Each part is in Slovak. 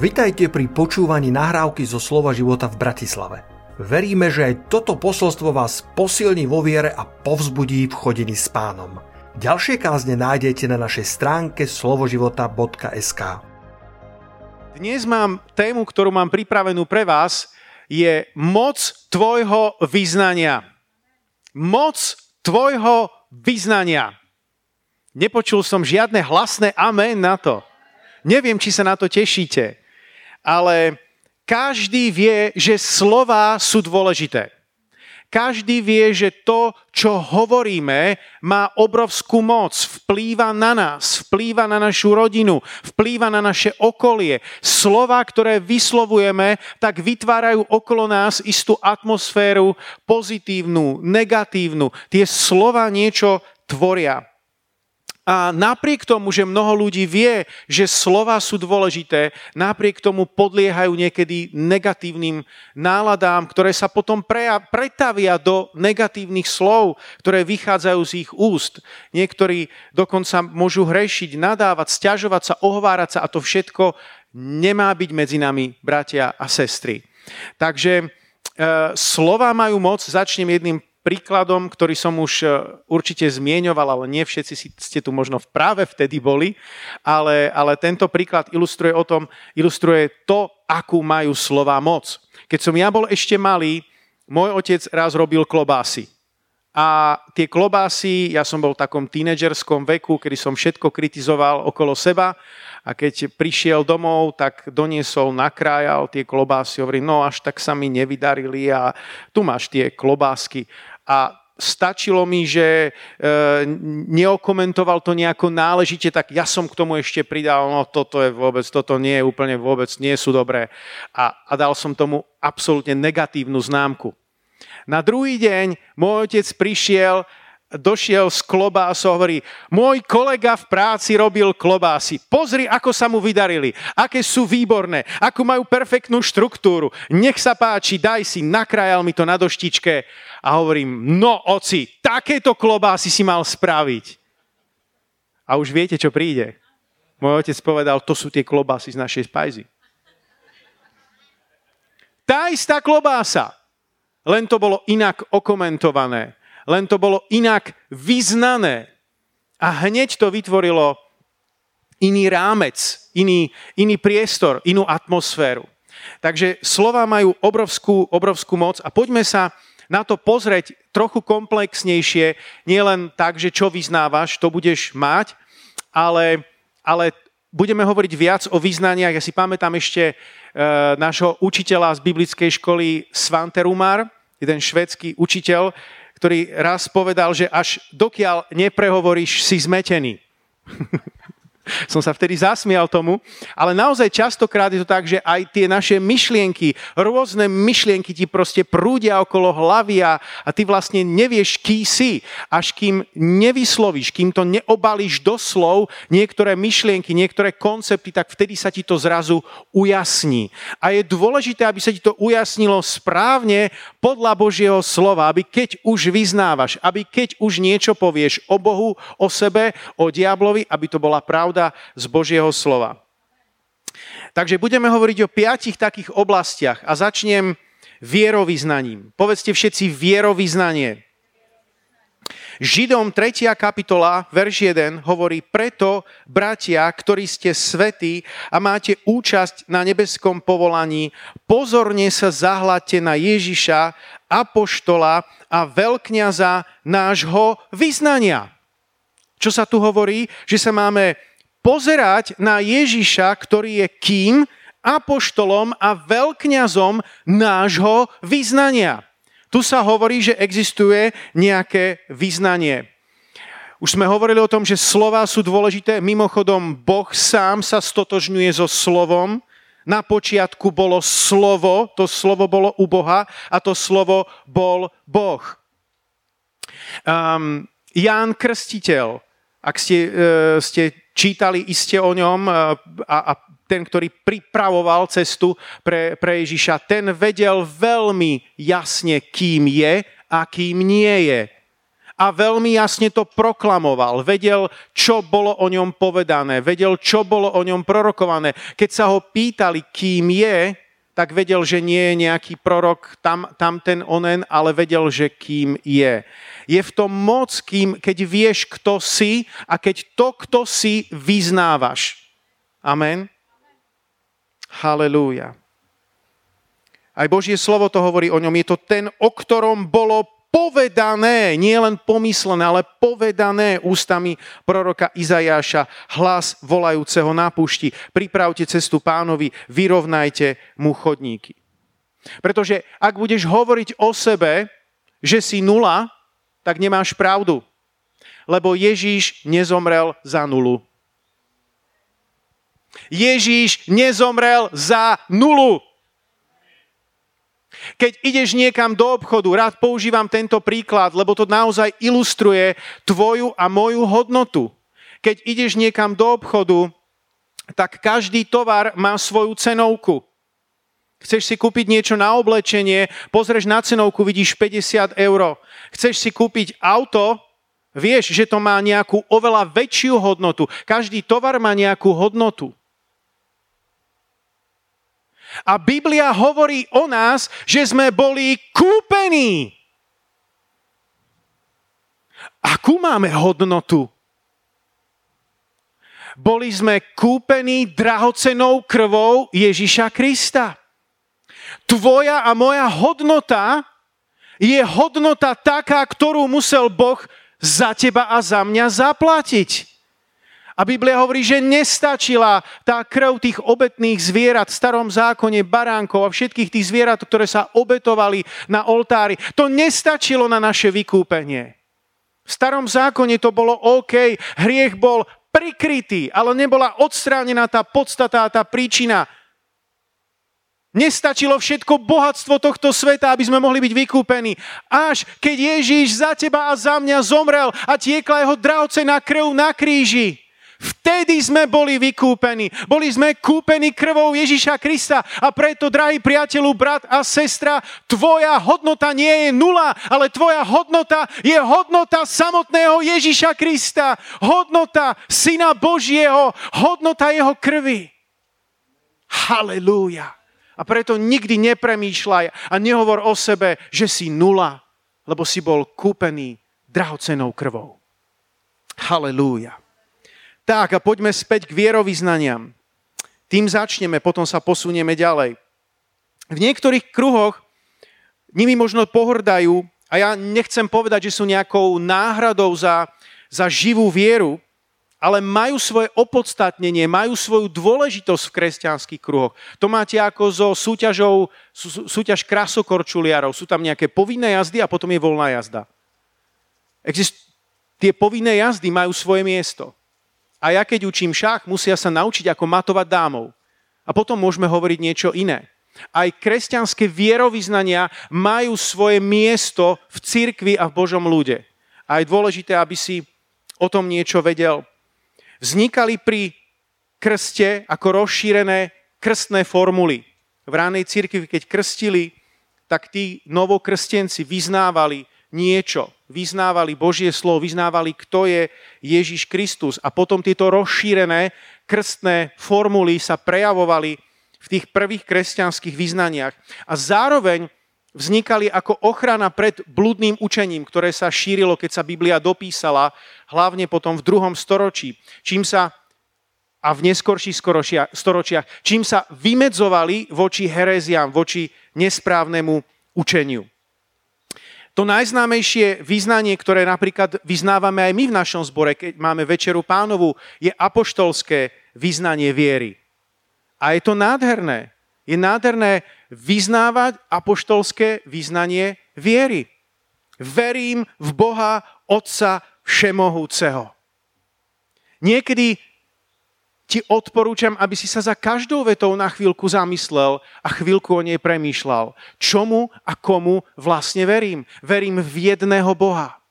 Vitajte pri počúvaní nahrávky zo Slova života v Bratislave. Veríme, že aj toto posolstvo vás posilní vo viere a povzbudí v chodení s pánom. Ďalšie kázne nájdete na našej stránke slovoživota.sk Dnes mám tému, ktorú mám pripravenú pre vás, je moc tvojho vyznania. Moc tvojho vyznania. Nepočul som žiadne hlasné amen na to. Neviem, či sa na to tešíte ale každý vie, že slova sú dôležité. Každý vie, že to, čo hovoríme, má obrovskú moc, vplýva na nás, vplýva na našu rodinu, vplýva na naše okolie. Slova, ktoré vyslovujeme, tak vytvárajú okolo nás istú atmosféru pozitívnu, negatívnu. Tie slova niečo tvoria. A napriek tomu, že mnoho ľudí vie, že slova sú dôležité, napriek tomu podliehajú niekedy negatívnym náladám, ktoré sa potom pretavia do negatívnych slov, ktoré vychádzajú z ich úst. Niektorí dokonca môžu hrešiť, nadávať, stiažovať sa, ohovárať sa a to všetko nemá byť medzi nami, bratia a sestry. Takže e, slova majú moc, začnem jedným príkladom, ktorý som už e, určite zmieňoval, ale nie všetci ste tu možno práve vtedy boli, ale, ale tento príklad ilustruje o tom, ilustruje to, akú majú slova moc. Keď som ja bol ešte malý, môj otec raz robil klobásy. A tie klobásy, ja som bol v takom tínedžerskom veku, kedy som všetko kritizoval okolo seba a keď prišiel domov, tak doniesol, nakrájal tie klobásy, hovorí, no až tak sa mi nevydarili a tu máš tie klobásky a stačilo mi, že e, neokomentoval to nejako náležite, tak ja som k tomu ešte pridal, no toto je vôbec, toto nie je úplne vôbec, nie sú dobré. A, a dal som tomu absolútne negatívnu známku. Na druhý deň môj otec prišiel došiel z klobásu a hovorí, môj kolega v práci robil klobásy. Pozri, ako sa mu vydarili, aké sú výborné, ako majú perfektnú štruktúru. Nech sa páči, daj si, nakrajal mi to na doštičke a hovorím, no oci, takéto klobásy si mal spraviť. A už viete, čo príde. Môj otec povedal, to sú tie klobásy z našej spajzy. Tá istá klobása, len to bolo inak okomentované len to bolo inak vyznané. A hneď to vytvorilo iný rámec, iný, iný priestor, inú atmosféru. Takže slova majú obrovskú, obrovskú moc a poďme sa na to pozrieť trochu komplexnejšie, nielen tak, že čo vyznávaš, to budeš mať, ale, ale budeme hovoriť viac o vyznaniach. Ja si pamätám ešte e, nášho učiteľa z biblickej školy Svante Rumar, jeden švedský učiteľ, ktorý raz povedal, že až dokiaľ neprehovoríš, si zmetený. som sa vtedy zasmial tomu, ale naozaj častokrát je to tak, že aj tie naše myšlienky, rôzne myšlienky ti proste prúdia okolo hlavy a, a ty vlastne nevieš, ký si, až kým nevyslovíš, kým to neobalíš do slov niektoré myšlienky, niektoré koncepty, tak vtedy sa ti to zrazu ujasní. A je dôležité, aby sa ti to ujasnilo správne podľa Božieho slova, aby keď už vyznávaš, aby keď už niečo povieš o Bohu, o sebe, o diablovi, aby to bola pravda pravda z Božieho slova. Takže budeme hovoriť o piatich takých oblastiach a začnem vierovýznaním. Povedzte všetci vierovýznanie. Židom 3. kapitola, verš 1 hovorí, preto, bratia, ktorí ste svetí a máte účasť na nebeskom povolaní, pozorne sa zahľadte na Ježiša, apoštola a veľkňaza nášho vyznania. Čo sa tu hovorí? Že sa máme pozerať na Ježiša, ktorý je kým? Apoštolom a veľkňazom nášho vyznania. Tu sa hovorí, že existuje nejaké vyznanie. Už sme hovorili o tom, že slova sú dôležité. Mimochodom, Boh sám sa stotožňuje so slovom. Na počiatku bolo slovo, to slovo bolo u Boha a to slovo bol Boh. Um, Ján Krstiteľ, ak ste, uh, ste čítali iste o ňom e, a, a ten, ktorý pripravoval cestu pre, pre Ježiša, ten vedel veľmi jasne, kým je a kým nie je. a veľmi jasne to proklamoval. Vedel, čo bolo o ňom povedané, vedel, čo bolo o ňom prorokované. Keď sa ho pýtali, kým je, tak vedel, že nie je nejaký prorok tam, tam ten onen, ale vedel, že kým je. Je v tom moc, kým, keď vieš, kto si a keď to, kto si, vyznávaš. Amen. Halelúja. Aj Božie slovo to hovorí o ňom. Je to ten, o ktorom bolo povedané, nie len pomyslené, ale povedané ústami proroka Izajáša, hlas volajúceho na púšti. Pripravte cestu pánovi, vyrovnajte mu chodníky. Pretože ak budeš hovoriť o sebe, že si nula, tak nemáš pravdu. Lebo Ježíš nezomrel za nulu. Ježíš nezomrel za nulu. Keď ideš niekam do obchodu, rád používam tento príklad, lebo to naozaj ilustruje tvoju a moju hodnotu. Keď ideš niekam do obchodu, tak každý tovar má svoju cenovku. Chceš si kúpiť niečo na oblečenie, pozrieš na cenovku, vidíš 50 eur. Chceš si kúpiť auto, vieš, že to má nejakú oveľa väčšiu hodnotu. Každý tovar má nejakú hodnotu. A Biblia hovorí o nás, že sme boli kúpení. Akú máme hodnotu? Boli sme kúpení drahocenou krvou Ježiša Krista. Tvoja a moja hodnota je hodnota taká, ktorú musel Boh za teba a za mňa zaplatiť. A Biblia hovorí, že nestačila tá krv tých obetných zvierat v starom zákone, baránkov a všetkých tých zvierat, ktoré sa obetovali na oltári. To nestačilo na naše vykúpenie. V starom zákone to bolo OK, hriech bol prikrytý, ale nebola odstránená tá podstata, tá príčina. Nestačilo všetko bohatstvo tohto sveta, aby sme mohli byť vykúpení. Až keď Ježíš za teba a za mňa zomrel a tiekla jeho drahocená krv na kríži. Vtedy sme boli vykúpení. Boli sme kúpení krvou Ježiša Krista a preto, drahý priateľu, brat a sestra, tvoja hodnota nie je nula, ale tvoja hodnota je hodnota samotného Ježiša Krista. Hodnota Syna Božieho, hodnota jeho krvi. Halelúja. A preto nikdy nepremýšľaj a nehovor o sebe, že si nula, lebo si bol kúpený drahocenou krvou. Halelúja. Tak a poďme späť k vierovýznaniam. Tým začneme, potom sa posunieme ďalej. V niektorých kruhoch nimi možno pohrdajú, a ja nechcem povedať, že sú nejakou náhradou za, za živú vieru, ale majú svoje opodstatnenie, majú svoju dôležitosť v kresťanských kruhoch. To máte ako so súťažou, sú, súťaž krasokorčuliarov. Sú tam nejaké povinné jazdy a potom je voľná jazda. Exist- tie povinné jazdy majú svoje miesto. A ja keď učím šach, musia sa naučiť, ako matovať dámov. A potom môžeme hovoriť niečo iné. Aj kresťanské vierovýznania majú svoje miesto v cirkvi a v Božom ľude. A je dôležité, aby si o tom niečo vedel. Vznikali pri krste ako rozšírené krstné formuly. V ránej cirkvi, keď krstili, tak tí novokrstenci vyznávali niečo vyznávali Božie slovo, vyznávali, kto je Ježiš Kristus. A potom tieto rozšírené krstné formuly sa prejavovali v tých prvých kresťanských vyznaniach. A zároveň vznikali ako ochrana pred blúdnym učením, ktoré sa šírilo, keď sa Biblia dopísala, hlavne potom v druhom storočí. Čím sa a v neskorších storočiach, čím sa vymedzovali voči heréziám, voči nesprávnemu učeniu. To najznámejšie význanie, ktoré napríklad vyznávame aj my v našom zbore, keď máme Večeru pánovu, je apoštolské vyznanie viery. A je to nádherné. Je nádherné vyznávať apoštolské vyznanie viery. Verím v Boha, Otca Všemohúceho. Niekedy ti odporúčam, aby si sa za každou vetou na chvíľku zamyslel a chvíľku o nej premýšľal. Čomu a komu vlastne verím? Verím v jedného Boha.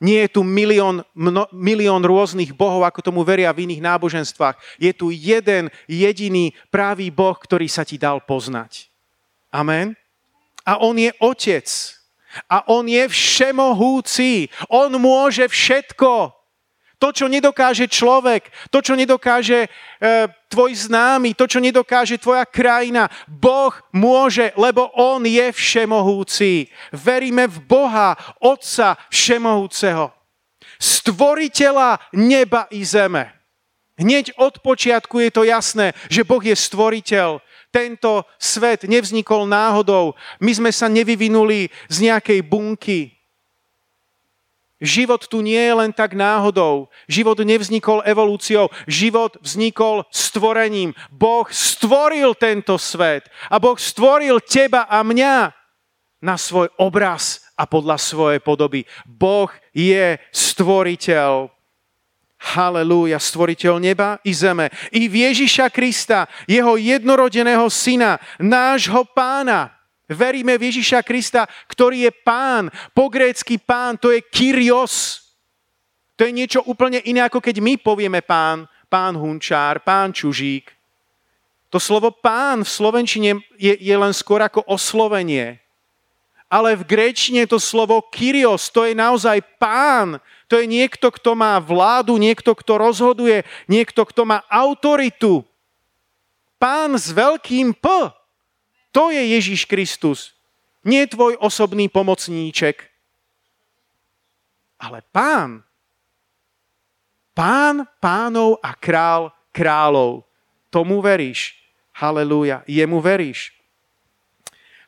Nie je tu milión, mno, milión rôznych bohov, ako tomu veria v iných náboženstvách. Je tu jeden jediný pravý Boh, ktorý sa ti dal poznať. Amen. A on je otec. A on je všemohúci. On môže všetko. To, čo nedokáže človek, to, čo nedokáže e, tvoj známy, to, čo nedokáže tvoja krajina, Boh môže, lebo On je všemohúci. Veríme v Boha, Otca všemohúceho. Stvoriteľa neba i zeme. Hneď od počiatku je to jasné, že Boh je stvoriteľ. Tento svet nevznikol náhodou. My sme sa nevyvinuli z nejakej bunky. Život tu nie je len tak náhodou. Život nevznikol evolúciou. Život vznikol stvorením. Boh stvoril tento svet. A Boh stvoril teba a mňa na svoj obraz a podľa svojej podoby. Boh je stvoriteľ. Halelúja, stvoriteľ neba i zeme. I Ježiša Krista, jeho jednorodeného syna, nášho pána, Veríme v Ježiša Krista, ktorý je pán. Po grécky pán, to je Kyrios. To je niečo úplne iné, ako keď my povieme pán, pán hunčár, pán čužík. To slovo pán v slovenčine je, je len skôr ako oslovenie. Ale v gréčine to slovo Kyrios, to je naozaj pán. To je niekto, kto má vládu, niekto, kto rozhoduje, niekto, kto má autoritu. Pán s veľkým P. To je Ježíš Kristus. Nie tvoj osobný pomocníček, ale pán. Pán pánov a král kráľov. Tomu veríš. Halelúja. Jemu veríš.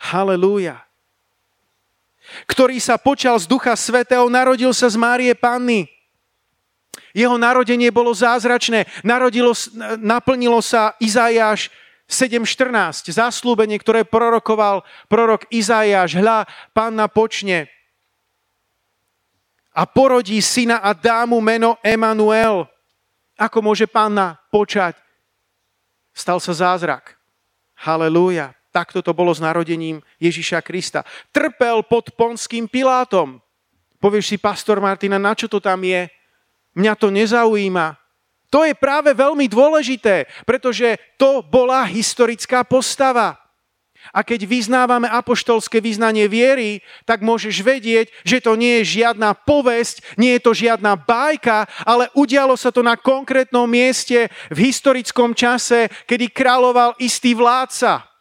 Halelúja. Ktorý sa počal z Ducha Svetého, narodil sa z Márie Panny. Jeho narodenie bolo zázračné. Narodilo, naplnilo sa Izajáš 7.14, zaslúbenie, ktoré prorokoval prorok Izajáš, hľa, panna počne a porodí syna a dá mu meno Emanuel. Ako môže panna počať? Stal sa zázrak. Halelúja. Takto to bolo s narodením Ježiša Krista. Trpel pod ponským Pilátom. Povieš si, pastor Martina, na čo to tam je? Mňa to nezaujíma. To je práve veľmi dôležité, pretože to bola historická postava. A keď vyznávame apoštolské vyznanie viery, tak môžeš vedieť, že to nie je žiadna povesť, nie je to žiadna bajka, ale udialo sa to na konkrétnom mieste v historickom čase, kedy kráľoval istý vládca.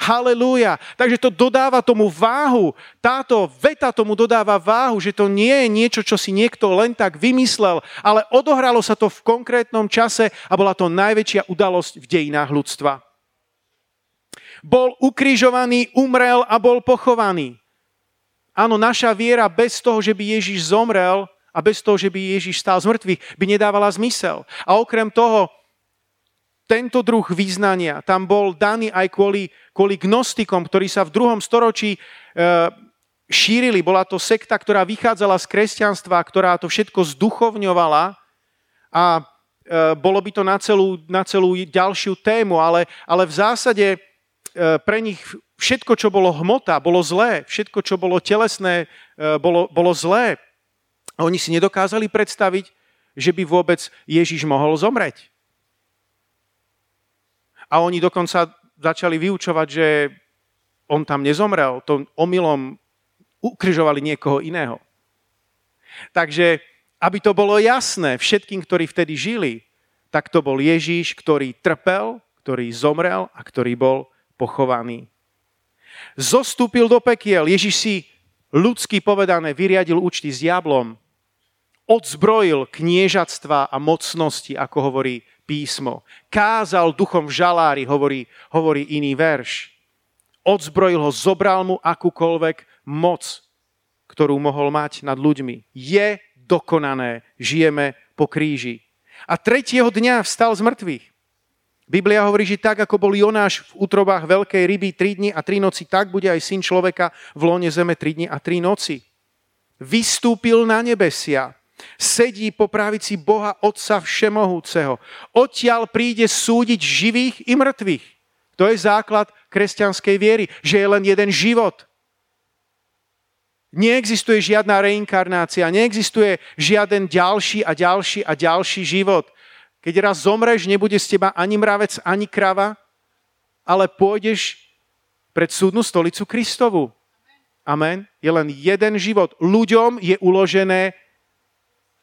Halelúja. Takže to dodáva tomu váhu. Táto veta tomu dodáva váhu, že to nie je niečo, čo si niekto len tak vymyslel, ale odohralo sa to v konkrétnom čase a bola to najväčšia udalosť v dejinách ľudstva. Bol ukrižovaný, umrel a bol pochovaný. Áno, naša viera bez toho, že by Ježiš zomrel a bez toho, že by Ježiš stál z mŕtvych, by nedávala zmysel. A okrem toho, tento druh význania tam bol daný aj kvôli, kvôli gnostikom, ktorí sa v druhom storočí e, šírili. Bola to sekta, ktorá vychádzala z kresťanstva, ktorá to všetko zduchovňovala a e, bolo by to na celú, na celú ďalšiu tému, ale, ale v zásade e, pre nich všetko, čo bolo hmota, bolo zlé. Všetko, čo bolo telesné, e, bolo, bolo zlé. Oni si nedokázali predstaviť, že by vôbec Ježiš mohol zomreť. A oni dokonca začali vyučovať, že on tam nezomrel, to omylom ukryžovali niekoho iného. Takže, aby to bolo jasné všetkým, ktorí vtedy žili, tak to bol Ježíš, ktorý trpel, ktorý zomrel a ktorý bol pochovaný. Zostúpil do pekiel. Ježíš si ľudsky povedané vyriadil účty s diablom. Odzbrojil kniežatstva a mocnosti, ako hovorí písmo. Kázal duchom v žalári, hovorí, hovorí iný verš. Odzbrojil ho, zobral mu akúkoľvek moc, ktorú mohol mať nad ľuďmi. Je dokonané, žijeme po kríži. A tretieho dňa vstal z mŕtvych. Biblia hovorí, že tak, ako bol Jonáš v útrobách veľkej ryby 3 dni a 3 noci, tak bude aj syn človeka v lone zeme 3 dni a 3 noci. Vystúpil na nebesia, Sedí po pravici Boha Otca Všemohúceho. Odtiaľ príde súdiť živých i mŕtvych. To je základ kresťanskej viery, že je len jeden život. Neexistuje žiadna reinkarnácia, neexistuje žiaden ďalší a ďalší a ďalší život. Keď raz zomreš, nebude z teba ani mravec, ani krava, ale pôjdeš pred súdnu stolicu Kristovu. Amen. Je len jeden život. Ľuďom je uložené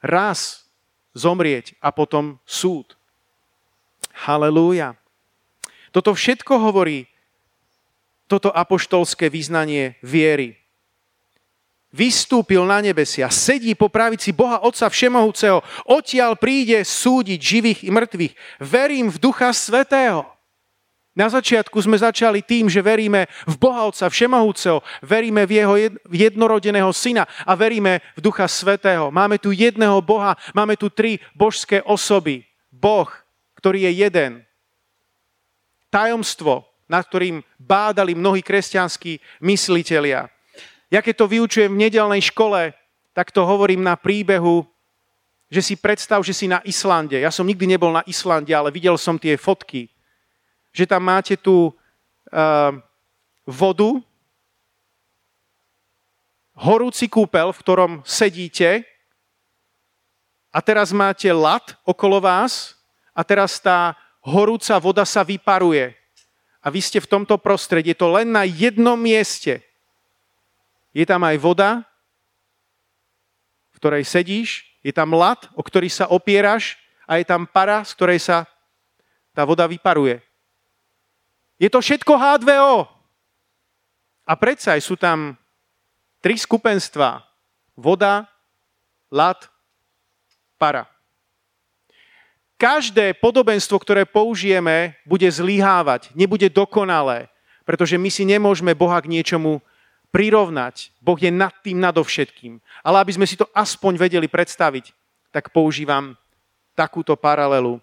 raz zomrieť a potom súd. Halelúja. Toto všetko hovorí toto apoštolské vyznanie viery. Vystúpil na nebesia, sedí po pravici Boha Otca Všemohúceho, odtiaľ príde súdiť živých i mŕtvych. Verím v Ducha Svetého. Na začiatku sme začali tým, že veríme v Boha Otca Všemohúceho, veríme v Jeho jednorodeného Syna a veríme v Ducha Svetého. Máme tu jedného Boha, máme tu tri božské osoby. Boh, ktorý je jeden. Tajomstvo, nad ktorým bádali mnohí kresťanskí myslitelia. Ja keď to vyučujem v nedelnej škole, tak to hovorím na príbehu, že si predstav, že si na Islande. Ja som nikdy nebol na Islande, ale videl som tie fotky že tam máte tú uh, vodu, horúci kúpel, v ktorom sedíte a teraz máte lat okolo vás a teraz tá horúca voda sa vyparuje. A vy ste v tomto prostredí. Je to len na jednom mieste. Je tam aj voda, v ktorej sedíš, je tam lat, o ktorý sa opieraš a je tam para, z ktorej sa tá voda vyparuje. Je to všetko H2O. A predsa aj sú tam tri skupenstva. Voda, lat, para. Každé podobenstvo, ktoré použijeme, bude zlyhávať, nebude dokonalé, pretože my si nemôžeme Boha k niečomu prirovnať. Boh je nad tým nadovšetkým. Ale aby sme si to aspoň vedeli predstaviť, tak používam takúto paralelu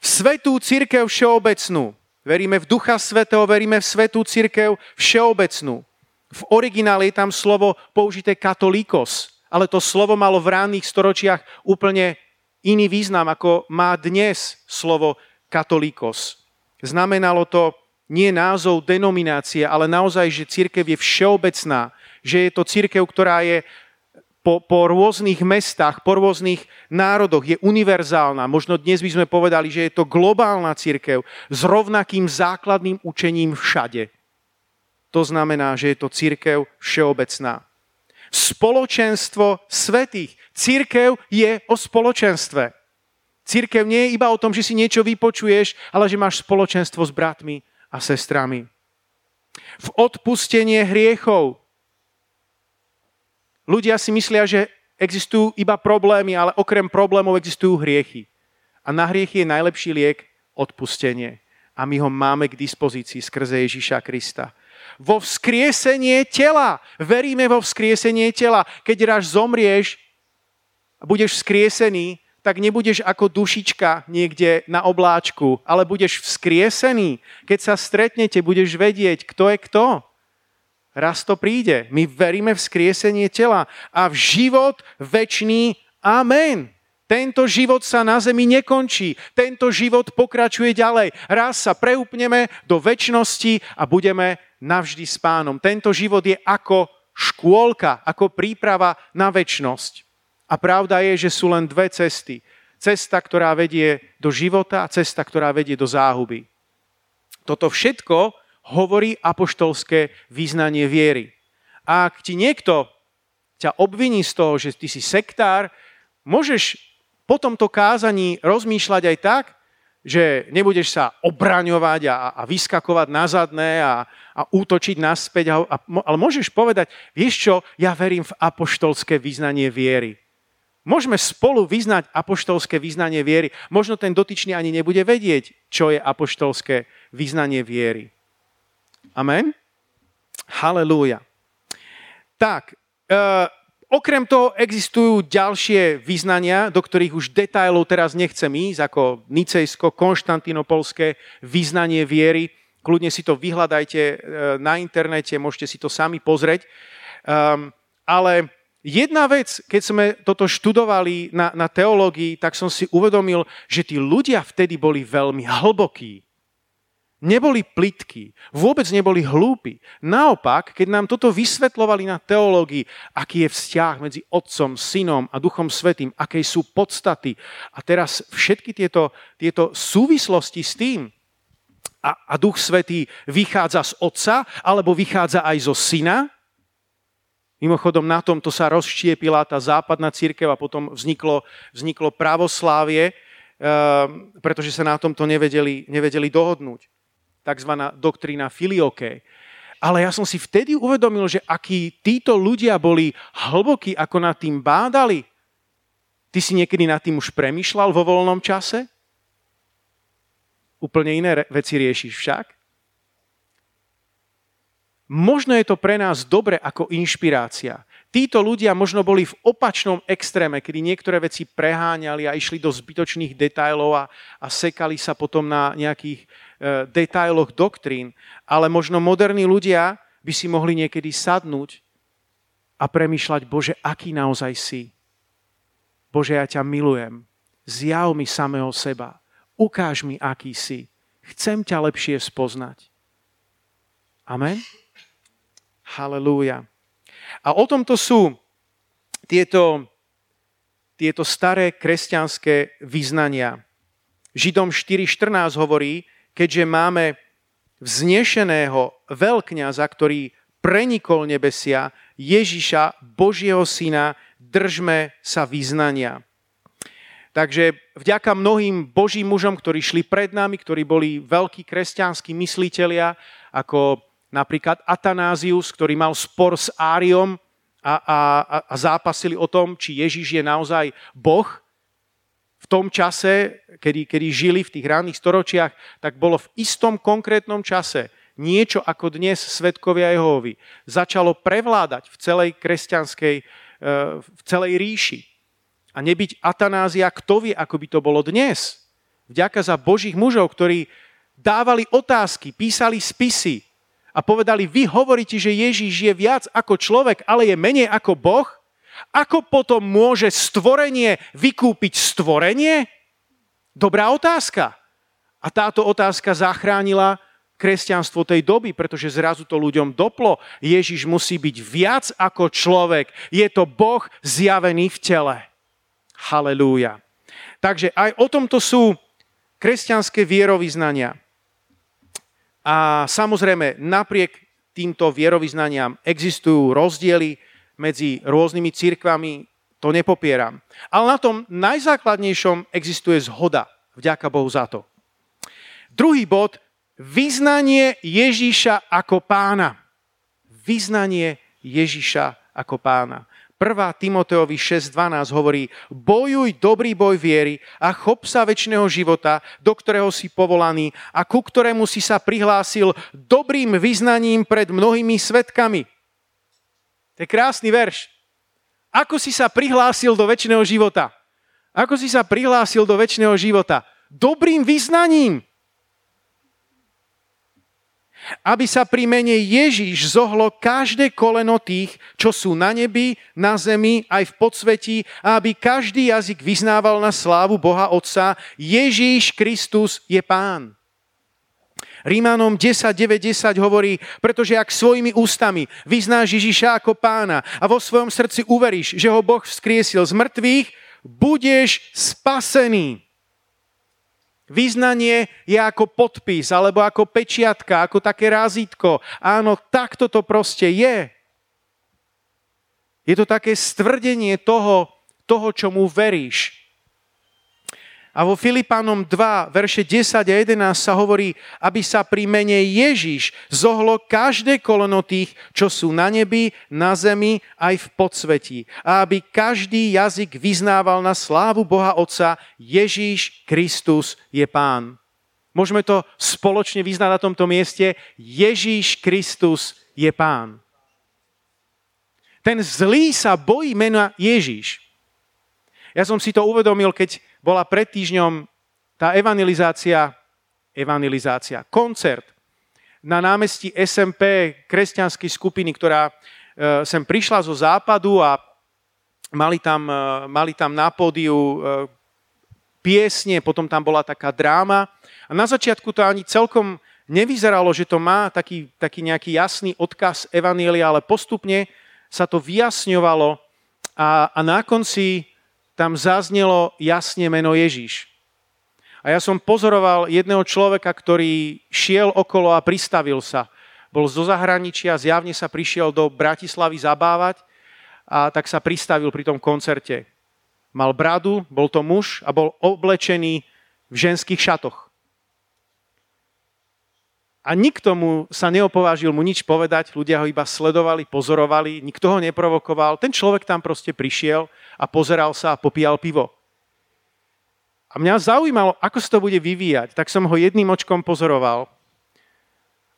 v svetú církev všeobecnú. Veríme v Ducha Svetého, veríme v svetú církev všeobecnú. V originále je tam slovo použité katolíkos, ale to slovo malo v ránnych storočiach úplne iný význam, ako má dnes slovo katolíkos. Znamenalo to nie názov denominácie, ale naozaj, že církev je všeobecná, že je to církev, ktorá je po, po rôznych mestách, po rôznych národoch, je univerzálna. Možno dnes by sme povedali, že je to globálna církev s rovnakým základným učením všade. To znamená, že je to církev všeobecná. Spoločenstvo svetých. Církev je o spoločenstve. Církev nie je iba o tom, že si niečo vypočuješ, ale že máš spoločenstvo s bratmi a sestrami. V odpustenie hriechov Ľudia si myslia, že existujú iba problémy, ale okrem problémov existujú hriechy. A na hriechy je najlepší liek odpustenie. A my ho máme k dispozícii skrze Ježíša Krista. Vo vzkriesenie tela. Veríme vo vzkriesenie tela. Keď raz zomrieš a budeš vzkriesený, tak nebudeš ako dušička niekde na obláčku, ale budeš vzkriesený. Keď sa stretnete, budeš vedieť, kto je kto. Raz to príde. My veríme v skriesenie tela a v život väčší. Amen. Tento život sa na zemi nekončí. Tento život pokračuje ďalej. Raz sa preupneme do väčšnosti a budeme navždy s pánom. Tento život je ako škôlka, ako príprava na väčšnosť. A pravda je, že sú len dve cesty. Cesta, ktorá vedie do života a cesta, ktorá vedie do záhuby. Toto všetko hovorí apoštolské význanie viery. Ak ti niekto ťa obviní z toho, že ty si sektár, môžeš po tomto kázaní rozmýšľať aj tak, že nebudeš sa obraňovať a, a vyskakovať na zadné a, a útočiť naspäť, a, a, ale môžeš povedať, vieš čo, ja verím v apoštolské význanie viery. Môžeme spolu vyznať apoštolské význanie viery. Možno ten dotyčný ani nebude vedieť, čo je apoštolské význanie viery. Amen? Halelúja. Tak, e, okrem toho existujú ďalšie vyznania, do ktorých už detailov teraz nechcem ísť, ako nicejsko-konštantinopolské vyznanie viery. Kľudne si to vyhľadajte e, na internete, môžete si to sami pozrieť. Um, ale jedna vec, keď sme toto študovali na, na teológii, tak som si uvedomil, že tí ľudia vtedy boli veľmi hlbokí neboli plitky, vôbec neboli hlúpi. Naopak, keď nám toto vysvetlovali na teológii, aký je vzťah medzi Otcom, Synom a Duchom Svetým, aké sú podstaty a teraz všetky tieto, tieto súvislosti s tým, a, a Duch Svetý vychádza z Otca, alebo vychádza aj zo Syna. Mimochodom, na tomto sa rozštiepila tá západná církev a potom vzniklo, vzniklo pravoslávie, uh, pretože sa na tomto nevedeli, nevedeli dohodnúť. Takzvaná doktrína filioke. Ale ja som si vtedy uvedomil, že akí títo ľudia boli hlbokí, ako nad tým bádali. Ty si niekedy nad tým už premyšľal vo voľnom čase? Úplne iné veci riešiš však? Možno je to pre nás dobre ako inšpirácia. Títo ľudia možno boli v opačnom extréme, kedy niektoré veci preháňali a išli do zbytočných detajlov a, a sekali sa potom na nejakých E, detailoch doktrín, ale možno moderní ľudia by si mohli niekedy sadnúť a premýšľať, Bože, aký naozaj si. Bože, ja ťa milujem. Zjav mi samého seba. Ukáž mi, aký si. Chcem ťa lepšie spoznať. Amen? Halelúja. A o tomto sú tieto, tieto staré kresťanské vyznania. Židom 4.14 hovorí, keďže máme vznešeného veľkňaza, ktorý prenikol nebesia, Ježiša, Božieho syna, držme sa vyznania. Takže vďaka mnohým Božím mužom, ktorí šli pred nami, ktorí boli veľkí kresťanskí myslitelia, ako napríklad Atanázius, ktorý mal spor s Áriom a, a, a zápasili o tom, či Ježiš je naozaj Boh, v tom čase, kedy, kedy žili v tých ranných storočiach, tak bolo v istom konkrétnom čase niečo ako dnes svetkovia Jehovi. Začalo prevládať v celej kresťanskej, e, v celej ríši. A nebyť Atanázia, kto vie, ako by to bolo dnes. Vďaka za Božích mužov, ktorí dávali otázky, písali spisy a povedali, vy hovoríte, že Ježíš je viac ako človek, ale je menej ako Boh, ako potom môže stvorenie vykúpiť stvorenie? Dobrá otázka. A táto otázka zachránila kresťanstvo tej doby, pretože zrazu to ľuďom doplo. Ježiš musí byť viac ako človek. Je to Boh zjavený v tele. Halelúja. Takže aj o tomto sú kresťanské vierovýznania. A samozrejme, napriek týmto vierovýznaniam existujú rozdiely, medzi rôznymi církvami, to nepopieram. Ale na tom najzákladnejšom existuje zhoda. Vďaka Bohu za to. Druhý bod, vyznanie Ježíša ako pána. Vyznanie Ježíša ako pána. 1. Timoteovi 6.12 hovorí, bojuj dobrý boj viery a chop sa väčšného života, do ktorého si povolaný a ku ktorému si sa prihlásil dobrým vyznaním pred mnohými svetkami. To je krásny verš. Ako si sa prihlásil do väčšného života? Ako si sa prihlásil do väčšného života? Dobrým vyznaním. Aby sa pri mene Ježíš zohlo každé koleno tých, čo sú na nebi, na zemi, aj v podsvetí, a aby každý jazyk vyznával na slávu Boha Otca, Ježíš Kristus je Pán. Rímanom 10, 9, 10 hovorí, pretože ak svojimi ústami vyznáš Ježiša ako pána a vo svojom srdci uveríš, že ho Boh vzkriesil z mŕtvych, budeš spasený. Význanie je ako podpis, alebo ako pečiatka, ako také rázitko. Áno, takto to proste je. Je to také stvrdenie toho, toho, čomu veríš. A vo Filipánom 2, verše 10 a 11 sa hovorí, aby sa pri mene Ježiš zohlo každé koleno tých, čo sú na nebi, na zemi, aj v podsvetí. A aby každý jazyk vyznával na slávu Boha Otca, Ježíš Kristus je Pán. Môžeme to spoločne vyznať na tomto mieste. Ježíš Kristus je Pán. Ten zlý sa bojí mena Ježíš. Ja som si to uvedomil, keď bola pred týždňom tá evangelizácia, evangelizácia, koncert na námestí SMP kresťanskej skupiny, ktorá e, sem prišla zo západu a mali tam, e, mali tam na pódiu e, piesne, potom tam bola taká dráma. A na začiatku to ani celkom nevyzeralo, že to má taký, taký nejaký jasný odkaz Evanielia, ale postupne sa to vyjasňovalo a, a na konci tam zaznelo jasne meno Ježíš. A A ja som pozoroval jedného človeka, ktorý šiel okolo a pristavil sa. Bol zo zahraničia, zjavne sa prišiel do Bratislavy zabávať a tak sa pristavil pri tom koncerte. Mal bradu, bol to muž a bol oblečený v ženských šatoch. A nikto mu sa neopovážil mu nič povedať, ľudia ho iba sledovali, pozorovali, nikto ho neprovokoval. Ten človek tam proste prišiel a pozeral sa a popíjal pivo. A mňa zaujímalo, ako sa to bude vyvíjať, tak som ho jedným očkom pozoroval.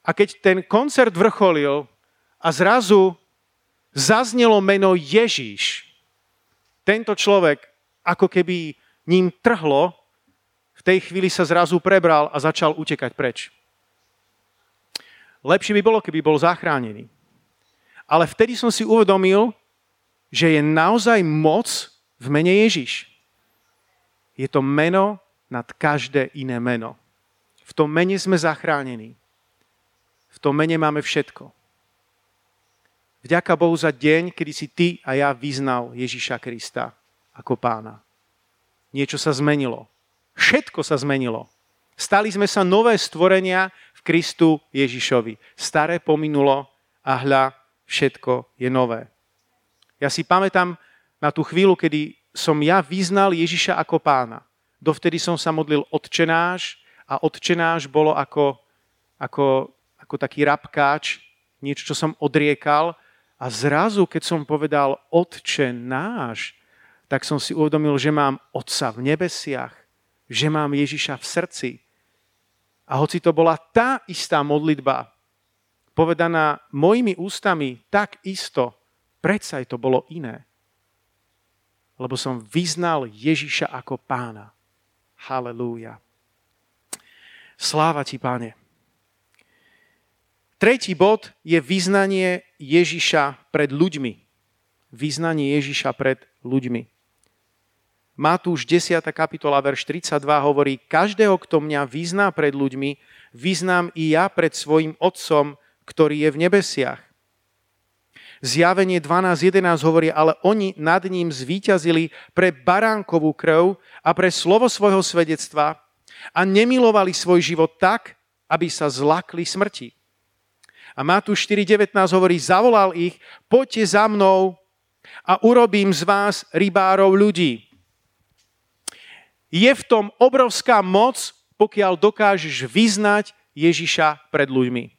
A keď ten koncert vrcholil a zrazu zaznelo meno Ježíš, tento človek ako keby ním trhlo, v tej chvíli sa zrazu prebral a začal utekať preč. Lepšie by bolo, keby bol zachránený. Ale vtedy som si uvedomil, že je naozaj moc v mene Ježiš. Je to meno nad každé iné meno. V tom mene sme zachránení. V tom mene máme všetko. Vďaka Bohu za deň, kedy si ty a ja vyznal Ježiša Krista ako pána. Niečo sa zmenilo. Všetko sa zmenilo. Stali sme sa nové stvorenia Kristu Ježišovi. Staré pominulo a hľa, všetko je nové. Ja si pamätám na tú chvíľu, kedy som ja vyznal Ježiša ako pána. Dovtedy som sa modlil odčenáš a odčenáš bolo ako, ako, ako taký rabkáč, niečo, čo som odriekal. A zrazu, keď som povedal Otče náš, tak som si uvedomil, že mám Otca v nebesiach, že mám Ježiša v srdci, a hoci to bola tá istá modlitba, povedaná mojimi ústami tak isto, predsa to bolo iné. Lebo som vyznal Ježiša ako pána. Halelúja. Sláva ti, páne. Tretí bod je vyznanie Ježiša pred ľuďmi. Vyznanie Ježiša pred ľuďmi. Matúš 10. kapitola, verš 32 hovorí, každého, kto mňa vyzná pred ľuďmi, vyznám i ja pred svojim Otcom, ktorý je v nebesiach. Zjavenie 12.11 hovorí, ale oni nad ním zvíťazili pre baránkovú krv a pre slovo svojho svedectva a nemilovali svoj život tak, aby sa zlakli smrti. A Matúš 4.19 hovorí, zavolal ich, poďte za mnou a urobím z vás rybárov ľudí. Je v tom obrovská moc, pokiaľ dokážeš vyznať Ježiša pred ľuďmi.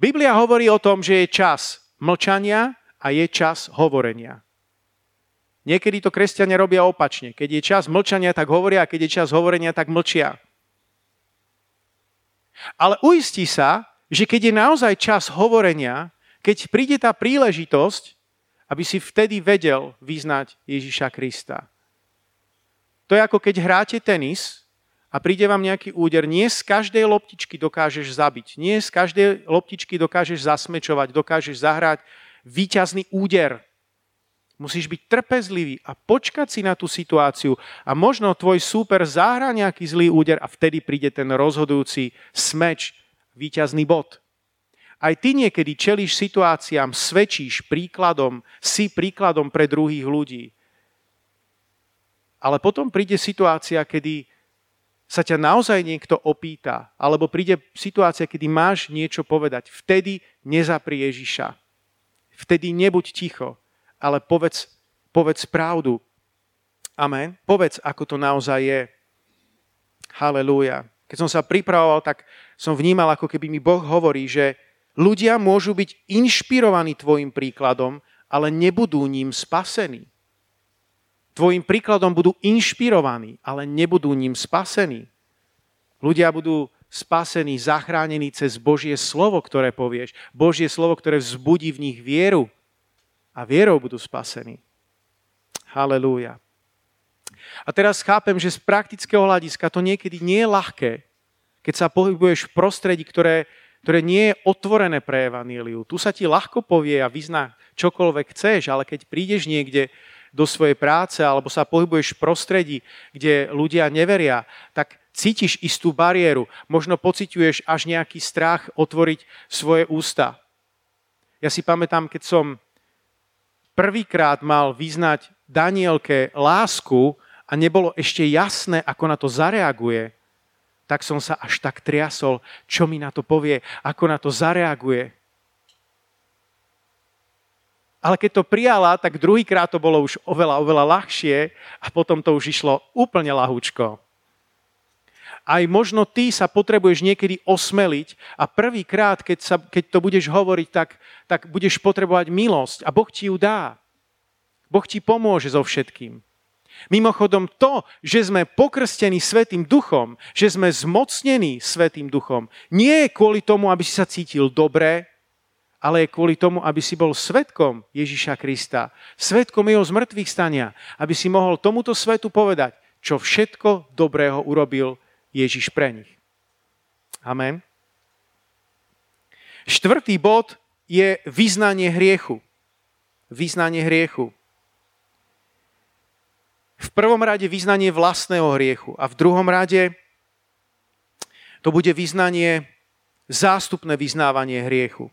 Biblia hovorí o tom, že je čas mlčania a je čas hovorenia. Niekedy to kresťania robia opačne. Keď je čas mlčania, tak hovoria, a keď je čas hovorenia, tak mlčia. Ale uistí sa, že keď je naozaj čas hovorenia, keď príde tá príležitosť, aby si vtedy vedel vyznať Ježiša Krista. To je ako keď hráte tenis a príde vám nejaký úder. Nie z každej loptičky dokážeš zabiť. Nie z každej loptičky dokážeš zasmečovať, dokážeš zahrať výťazný úder. Musíš byť trpezlivý a počkať si na tú situáciu a možno tvoj súper zahrá nejaký zlý úder a vtedy príde ten rozhodujúci smeč, výťazný bod. Aj ty niekedy čelíš situáciám, svedčíš príkladom, si príkladom pre druhých ľudí. Ale potom príde situácia, kedy sa ťa naozaj niekto opýta, alebo príde situácia, kedy máš niečo povedať. Vtedy nezapri Ježiša. Vtedy nebuď ticho, ale povedz, povedz pravdu. Amen. Povedz, ako to naozaj je. Halelúja. Keď som sa pripravoval, tak som vnímal, ako keby mi Boh hovorí, že ľudia môžu byť inšpirovaní tvojim príkladom, ale nebudú ním spasení tvojim príkladom budú inšpirovaní, ale nebudú ním spasení. Ľudia budú spasení, zachránení cez Božie slovo, ktoré povieš. Božie slovo, ktoré vzbudí v nich vieru. A vierou budú spasení. Halelúja. A teraz chápem, že z praktického hľadiska to niekedy nie je ľahké, keď sa pohybuješ v prostredí, ktoré, ktoré nie je otvorené pre evaníliu. Tu sa ti ľahko povie a vyzná čokoľvek chceš, ale keď prídeš niekde, do svojej práce alebo sa pohybuješ v prostredí, kde ľudia neveria, tak cítiš istú bariéru. Možno pociťuješ až nejaký strach otvoriť svoje ústa. Ja si pamätám, keď som prvýkrát mal vyznať Danielke lásku a nebolo ešte jasné, ako na to zareaguje, tak som sa až tak triasol, čo mi na to povie, ako na to zareaguje. Ale keď to prijala, tak druhýkrát to bolo už oveľa, oveľa ľahšie a potom to už išlo úplne lahúčko. Aj možno ty sa potrebuješ niekedy osmeliť a prvýkrát, keď, keď to budeš hovoriť, tak, tak budeš potrebovať milosť a Boh ti ju dá. Boh ti pomôže so všetkým. Mimochodom to, že sme pokrstení Svetým duchom, že sme zmocnení Svetým duchom, nie je kvôli tomu, aby si sa cítil dobre, ale je kvôli tomu, aby si bol svetkom Ježiša Krista, svetkom jeho zmrtvých stania, aby si mohol tomuto svetu povedať, čo všetko dobrého urobil Ježiš pre nich. Amen. Štvrtý bod je vyznanie hriechu. Vyznanie hriechu. V prvom rade vyznanie vlastného hriechu a v druhom rade to bude vyznanie, zástupné vyznávanie hriechu.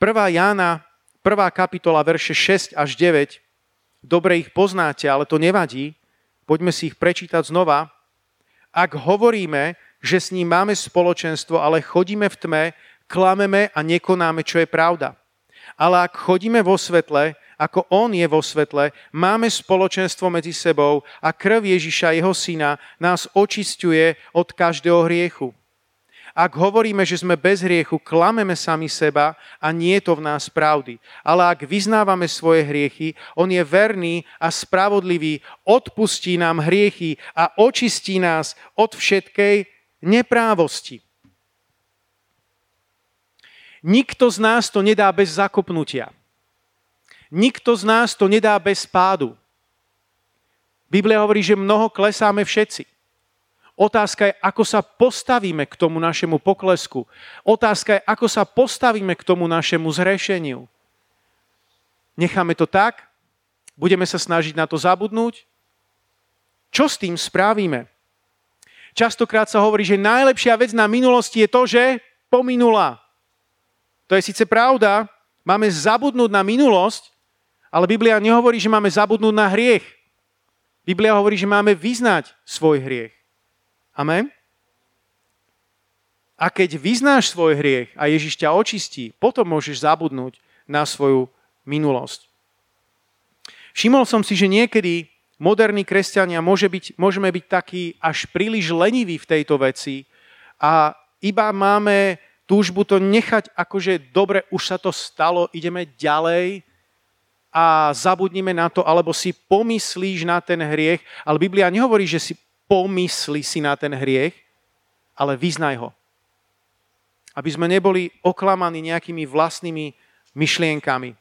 1. Jána, 1. kapitola, verše 6 až 9, dobre ich poznáte, ale to nevadí, poďme si ich prečítať znova. Ak hovoríme, že s ním máme spoločenstvo, ale chodíme v tme, klameme a nekonáme, čo je pravda. Ale ak chodíme vo svetle, ako on je vo svetle, máme spoločenstvo medzi sebou a krv Ježiša, jeho syna, nás očistuje od každého hriechu. Ak hovoríme, že sme bez hriechu, klameme sami seba a nie je to v nás pravdy. Ale ak vyznávame svoje hriechy, on je verný a spravodlivý, odpustí nám hriechy a očistí nás od všetkej neprávosti. Nikto z nás to nedá bez zakopnutia. Nikto z nás to nedá bez pádu. Biblia hovorí, že mnoho klesáme všetci. Otázka je, ako sa postavíme k tomu našemu poklesku. Otázka je, ako sa postavíme k tomu našemu zhrešeniu. Necháme to tak? Budeme sa snažiť na to zabudnúť? Čo s tým spravíme? Častokrát sa hovorí, že najlepšia vec na minulosti je to, že pominula. To je síce pravda, máme zabudnúť na minulosť, ale Biblia nehovorí, že máme zabudnúť na hriech. Biblia hovorí, že máme vyznať svoj hriech. Amen? A keď vyznáš svoj hriech a Ježiš ťa očistí, potom môžeš zabudnúť na svoju minulosť. Všimol som si, že niekedy moderní kresťania môže byť, môžeme byť takí až príliš leniví v tejto veci a iba máme túžbu to nechať akože dobre, už sa to stalo, ideme ďalej a zabudnime na to, alebo si pomyslíš na ten hriech, ale Biblia nehovorí, že si pomysli si na ten hriech, ale vyznaj ho. Aby sme neboli oklamaní nejakými vlastnými myšlienkami.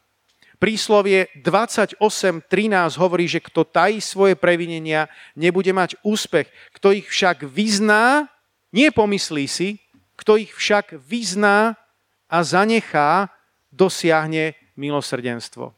Príslovie 28.13 hovorí, že kto tají svoje previnenia, nebude mať úspech. Kto ich však vyzná, nie pomyslí si, kto ich však vyzná a zanechá, dosiahne milosrdenstvo.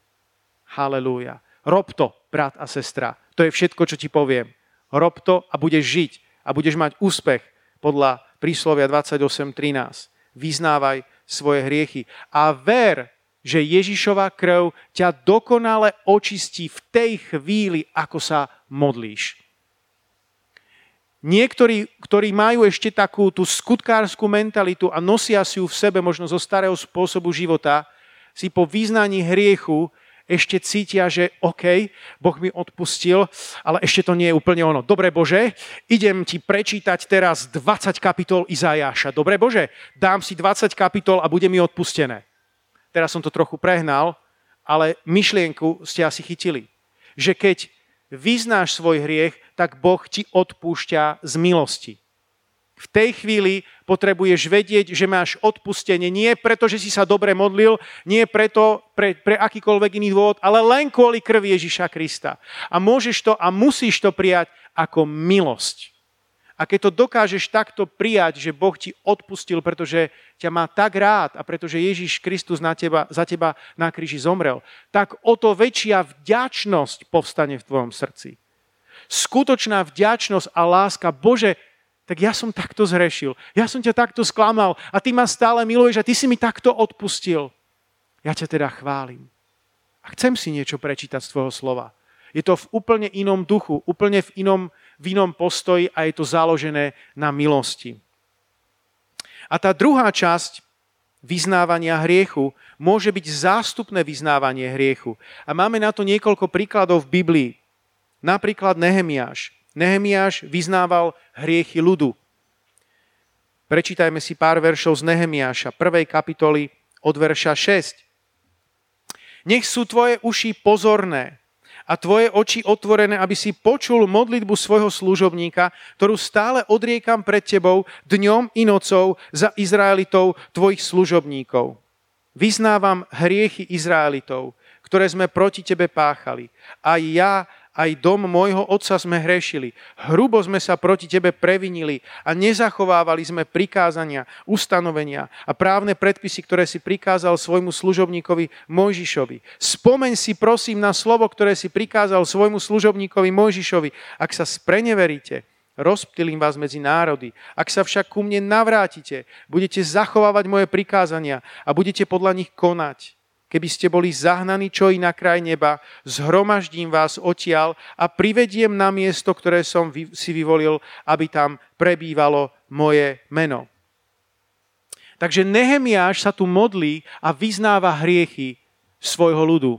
Halelúja. Rob to, brat a sestra. To je všetko, čo ti poviem rob to a budeš žiť a budeš mať úspech podľa príslovia 28.13. Vyznávaj svoje hriechy a ver, že Ježišova krv ťa dokonale očistí v tej chvíli, ako sa modlíš. Niektorí, ktorí majú ešte takú tú skutkárskú mentalitu a nosia si ju v sebe možno zo starého spôsobu života, si po význaní hriechu ešte cítia, že OK, Boh mi odpustil, ale ešte to nie je úplne ono. Dobre Bože, idem ti prečítať teraz 20 kapitol Izajáša. Dobre Bože, dám si 20 kapitol a bude mi odpustené. Teraz som to trochu prehnal, ale myšlienku ste asi chytili. Že keď vyznáš svoj hriech, tak Boh ti odpúšťa z milosti. V tej chvíli potrebuješ vedieť, že máš odpustenie nie preto, že si sa dobre modlil, nie preto, pre, pre akýkoľvek iný dôvod, ale len kvôli krvi Ježiša Krista. A môžeš to a musíš to prijať ako milosť. A keď to dokážeš takto prijať, že Boh ti odpustil, pretože ťa má tak rád a pretože Ježiš Kristus na teba, za teba na kríži zomrel, tak o to väčšia vďačnosť povstane v tvojom srdci. Skutočná vďačnosť a láska. Bože, tak ja som takto zhrešil, ja som ťa takto sklamal a ty ma stále miluješ a ty si mi takto odpustil. Ja ťa teda chválim. A chcem si niečo prečítať z tvojho slova. Je to v úplne inom duchu, úplne v inom, v inom postoji a je to založené na milosti. A tá druhá časť vyznávania hriechu môže byť zástupné vyznávanie hriechu. A máme na to niekoľko príkladov v Biblii. Napríklad Nehemiáš. Nehemiáš vyznával hriechy ľudu. Prečítajme si pár veršov z Nehemiáša, prvej kapitoly od verša 6. Nech sú tvoje uši pozorné a tvoje oči otvorené, aby si počul modlitbu svojho služobníka, ktorú stále odriekam pred tebou dňom i nocou za Izraelitov, tvojich služobníkov. Vyznávam hriechy Izraelitov, ktoré sme proti tebe páchali. A ja aj dom môjho otca sme hrešili. Hrubo sme sa proti tebe previnili a nezachovávali sme prikázania, ustanovenia a právne predpisy, ktoré si prikázal svojmu služobníkovi Mojžišovi. Spomeň si prosím na slovo, ktoré si prikázal svojmu služobníkovi Mojžišovi. Ak sa spreneveríte, rozptýlim vás medzi národy. Ak sa však ku mne navrátite, budete zachovávať moje prikázania a budete podľa nich konať keby ste boli zahnaní čo i na kraj neba, zhromaždím vás odtiaľ a privediem na miesto, ktoré som si vyvolil, aby tam prebývalo moje meno. Takže Nehemiáš sa tu modlí a vyznáva hriechy svojho ľudu.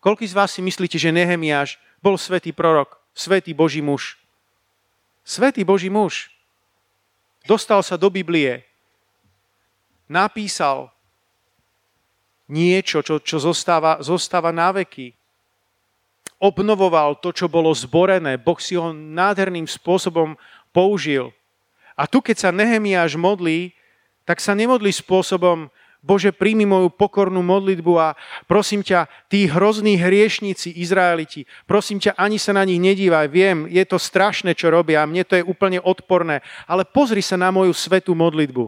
Koľký z vás si myslíte, že Nehemiáš bol svätý prorok, svätý Boží muž? Svetý Boží muž. Dostal sa do Biblie, napísal niečo, čo, čo zostáva, zostáva na veky. Obnovoval to, čo bolo zborené. Boh si ho nádherným spôsobom použil. A tu, keď sa Nehemiáš modlí, tak sa nemodlí spôsobom, Bože, príjmi moju pokornú modlitbu a prosím ťa, tí hrozní hriešnici, Izraeliti, prosím ťa, ani sa na nich nedívaj. Viem, je to strašné, čo robia, mne to je úplne odporné, ale pozri sa na moju svetú modlitbu.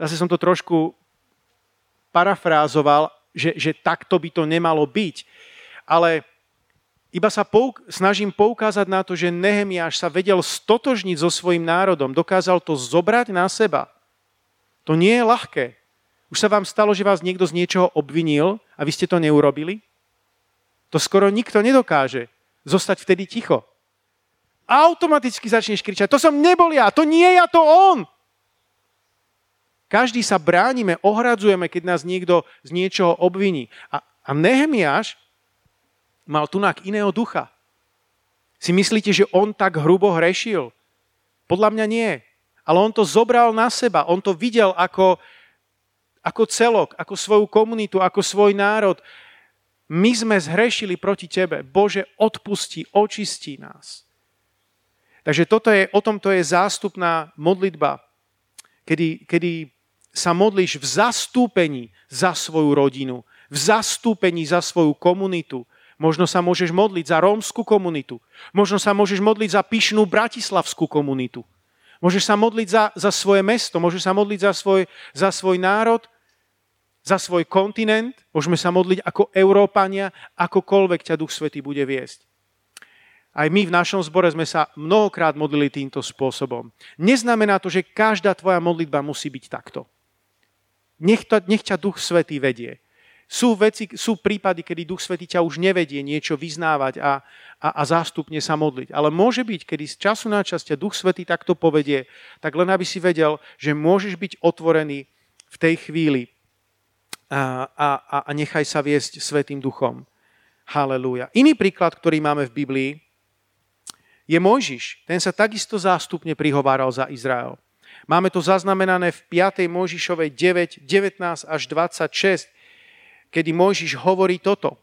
Zase som to trošku parafrázoval, že, že takto by to nemalo byť. Ale iba sa pouk- snažím poukázať na to, že Nehemiáš sa vedel stotožniť so svojím národom, dokázal to zobrať na seba. To nie je ľahké. Už sa vám stalo, že vás niekto z niečoho obvinil a vy ste to neurobili? To skoro nikto nedokáže. Zostať vtedy ticho. Automaticky začneš kričať, to som nebol ja, to nie ja, to on. Každý sa bránime, ohradzujeme, keď nás niekto z niečoho obviní. A, a Nehemiáš mal tunak iného ducha. Si myslíte, že on tak hrubo hrešil? Podľa mňa nie. Ale on to zobral na seba. On to videl ako, ako celok, ako svoju komunitu, ako svoj národ. My sme zhrešili proti tebe. Bože, odpusti, očistí nás. Takže toto je, o tomto je zástupná modlitba, kedy, kedy sa modlíš v zastúpení za svoju rodinu, v zastúpení za svoju komunitu. Možno sa môžeš modliť za rómsku komunitu. Možno sa môžeš modliť za pyšnú bratislavskú komunitu. Môžeš sa modliť za, za svoje mesto, môžeš sa modliť za svoj, za svoj národ, za svoj kontinent. Môžeme sa modliť ako Európania, akokoľvek ťa Duch Svetý bude viesť. Aj my v našom zbore sme sa mnohokrát modlili týmto spôsobom. Neznamená to, že každá tvoja modlitba musí byť takto. Nech, to, nech ťa Duch Svetý vedie. Sú, veci, sú prípady, kedy Duch Svetý ťa už nevedie niečo vyznávať a, a, a zástupne sa modliť. Ale môže byť, kedy z času na čas ťa Duch Svetý takto povedie, tak len aby si vedel, že môžeš byť otvorený v tej chvíli a, a, a nechaj sa viesť Svetým Duchom. Halelúja. Iný príklad, ktorý máme v Biblii, je Mojžiš. Ten sa takisto zástupne prihováral za Izrael. Máme to zaznamenané v 5. Mojžišovej 9, 19 až 26, kedy Mojžiš hovorí toto.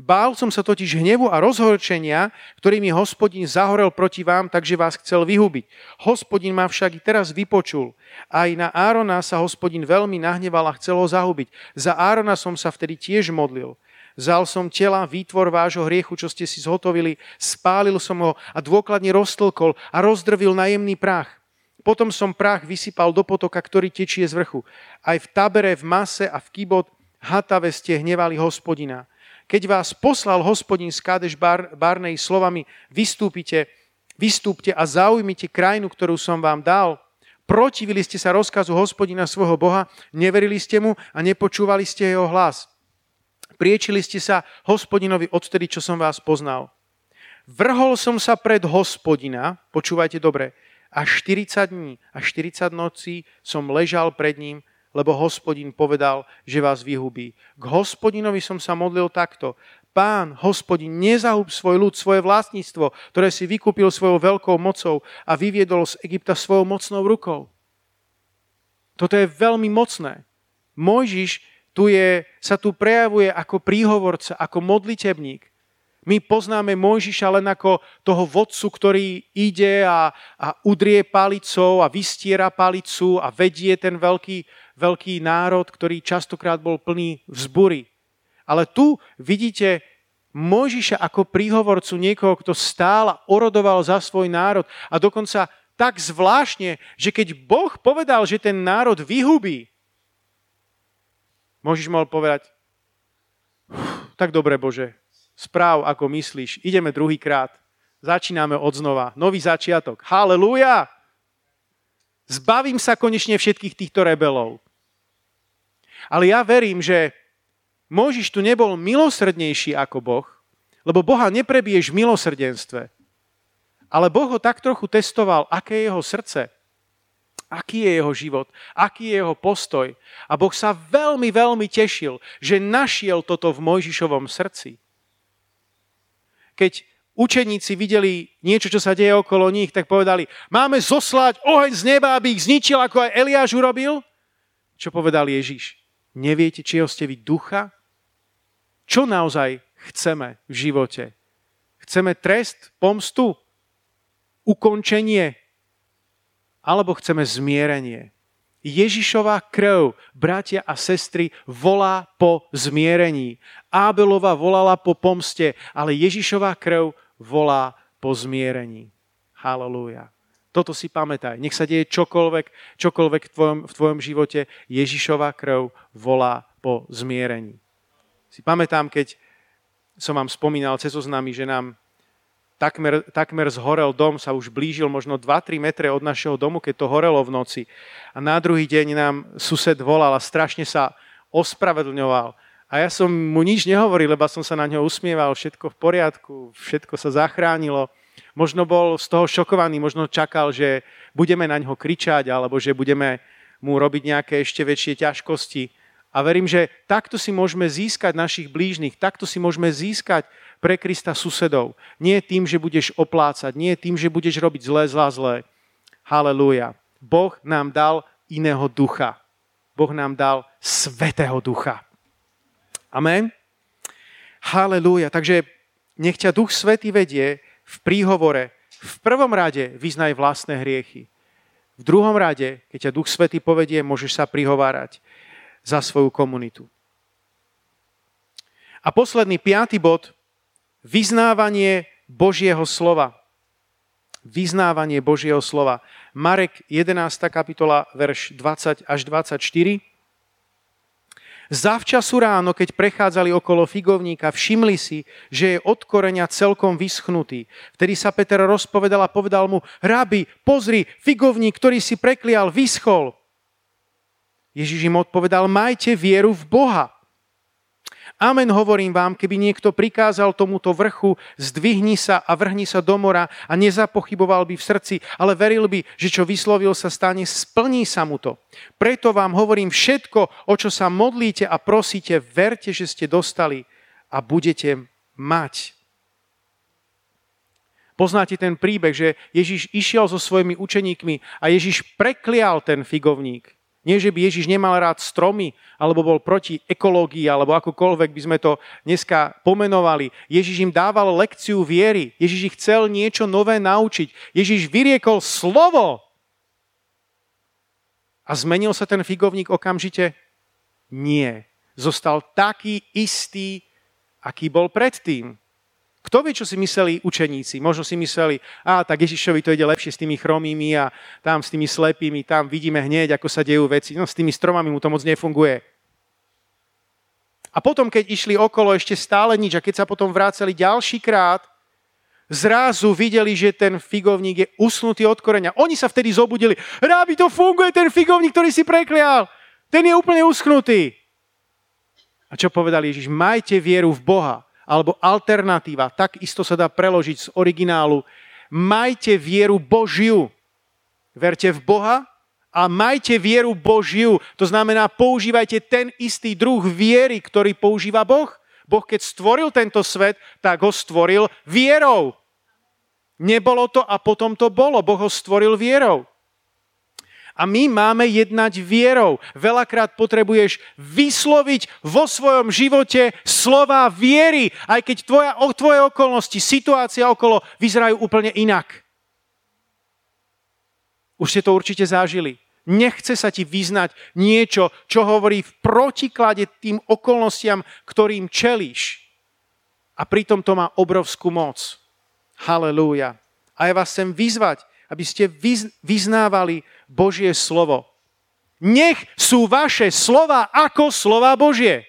Bál som sa totiž hnevu a rozhorčenia, ktorými hospodin zahorel proti vám, takže vás chcel vyhubiť. Hospodin ma však i teraz vypočul. Aj na Árona sa hospodin veľmi nahneval a chcel ho zahubiť. Za Árona som sa vtedy tiež modlil. Vzal som tela, výtvor vášho hriechu, čo ste si zhotovili, spálil som ho a dôkladne roztlkol a rozdrvil na jemný prach. Potom som prach vysypal do potoka, ktorý tečie z vrchu. Aj v tabere, v mase a v kýbot hatave ste hnevali hospodina. Keď vás poslal hospodin z Kádeš Bar, Barnej slovami, vystúpite, vystúpte a zaujmite krajinu, ktorú som vám dal, protivili ste sa rozkazu hospodina svojho Boha, neverili ste mu a nepočúvali ste jeho hlas. Priečili ste sa hospodinovi odtedy, čo som vás poznal. Vrhol som sa pred hospodina, počúvajte dobre, a 40 dní a 40 nocí som ležal pred ním, lebo hospodin povedal, že vás vyhubí. K hospodinovi som sa modlil takto. Pán, hospodin, nezahub svoj ľud, svoje vlastníctvo, ktoré si vykúpil svojou veľkou mocou a vyviedol z Egypta svojou mocnou rukou. Toto je veľmi mocné. Mojžiš tu je, sa tu prejavuje ako príhovorca, ako modlitebník. My poznáme Mojžiša len ako toho vodcu, ktorý ide a, a udrie palicou a vystiera palicu a vedie ten veľký, veľký národ, ktorý častokrát bol plný vzbury. Ale tu vidíte Mojžiša ako príhovorcu niekoho, kto stál a orodoval za svoj národ a dokonca tak zvláštne, že keď Boh povedal, že ten národ vyhubí, Mojžiš mohol povedať, tak dobre Bože, správ, ako myslíš. Ideme druhýkrát. Začíname od znova. Nový začiatok. Halelúja! Zbavím sa konečne všetkých týchto rebelov. Ale ja verím, že Mojžiš tu nebol milosrdnejší ako Boh, lebo Boha neprebiješ v milosrdenstve. Ale Boh ho tak trochu testoval, aké je jeho srdce, aký je jeho život, aký je jeho postoj. A Boh sa veľmi, veľmi tešil, že našiel toto v Mojžišovom srdci keď učeníci videli niečo, čo sa deje okolo nich, tak povedali, máme zoslať oheň z neba, aby ich zničil, ako aj Eliáš urobil? Čo povedal Ježiš? Neviete, či ste vy ducha? Čo naozaj chceme v živote? Chceme trest, pomstu, ukončenie? Alebo chceme zmierenie? Ježišová krv, bratia a sestry, volá po zmierení. Ábelova volala po pomste, ale Ježišová krv volá po zmierení. Halelúja. Toto si pamätaj. Nech sa deje čokoľvek, čokoľvek v tvojom, v tvojom živote, Ježišová krv volá po zmierení. Si pamätám, keď som vám spomínal cez oznamy, že nám takmer, takmer zhorel dom, sa už blížil možno 2-3 metre od našeho domu, keď to horelo v noci. A na druhý deň nám sused volal a strašne sa ospravedlňoval. A ja som mu nič nehovoril, lebo som sa na ňo usmieval, všetko v poriadku, všetko sa zachránilo. Možno bol z toho šokovaný, možno čakal, že budeme na ňo kričať, alebo že budeme mu robiť nejaké ešte väčšie ťažkosti. A verím, že takto si môžeme získať našich blížnych, takto si môžeme získať pre Krista susedov. Nie tým, že budeš oplácať, nie tým, že budeš robiť zlé, zlá, zlé. Halelúja. Boh nám dal iného ducha. Boh nám dal svetého ducha. Amen. Halelúja. Takže nech ťa Duch Svetý vedie v príhovore. V prvom rade vyznaj vlastné hriechy. V druhom rade, keď ťa Duch Svetý povedie, môžeš sa prihovárať za svoju komunitu. A posledný, piatý bod, Vyznávanie Božieho slova. Vyznávanie Božieho slova. Marek 11. kapitola, verš 20 až 24. Zavčasu ráno, keď prechádzali okolo figovníka, všimli si, že je od koreňa celkom vyschnutý. Vtedy sa Peter rozpovedal a povedal mu, rabi, pozri, figovník, ktorý si preklial, vyschol. Ježiš im odpovedal, majte vieru v Boha. Amen hovorím vám, keby niekto prikázal tomuto vrchu, zdvihni sa a vrhni sa do mora a nezapochyboval by v srdci, ale veril by, že čo vyslovil sa stane, splní sa mu to. Preto vám hovorím všetko, o čo sa modlíte a prosíte, verte, že ste dostali a budete mať. Poznáte ten príbeh, že Ježiš išiel so svojimi učeníkmi a Ježiš preklial ten figovník. Nie, že by Ježiš nemal rád stromy, alebo bol proti ekológii, alebo akokoľvek by sme to dneska pomenovali. Ježiš im dával lekciu viery. Ježiš ich chcel niečo nové naučiť. Ježiš vyriekol slovo. A zmenil sa ten figovník okamžite? Nie. Zostal taký istý, aký bol predtým. Kto vie, čo si mysleli učeníci? Možno si mysleli, a tak Ježišovi to ide lepšie s tými chromými a tam s tými slepými, tam vidíme hneď, ako sa dejú veci. No s tými stromami mu to moc nefunguje. A potom, keď išli okolo ešte stále nič a keď sa potom vrácali ďalší krát, zrazu videli, že ten figovník je usnutý od koreňa. Oni sa vtedy zobudili. Rábi, to funguje, ten figovník, ktorý si preklial. Ten je úplne uschnutý. A čo povedal Ježiš? Majte vieru v Boha. Alebo alternatíva, takisto sa dá preložiť z originálu. Majte vieru Božiu. Verte v Boha a majte vieru Božiu. To znamená, používajte ten istý druh viery, ktorý používa Boh. Boh, keď stvoril tento svet, tak ho stvoril vierou. Nebolo to a potom to bolo. Boh ho stvoril vierou. A my máme jednať vierou. Veľakrát potrebuješ vysloviť vo svojom živote slova viery, aj keď tvoja, tvoje okolnosti, situácia okolo vyzerajú úplne inak. Už ste to určite zažili. Nechce sa ti vyznať niečo, čo hovorí v protiklade tým okolnostiam, ktorým čelíš. A pritom to má obrovskú moc. Halelúja. A ja vás chcem vyzvať, aby ste vyznávali Božie slovo. Nech sú vaše slova ako slova Božie.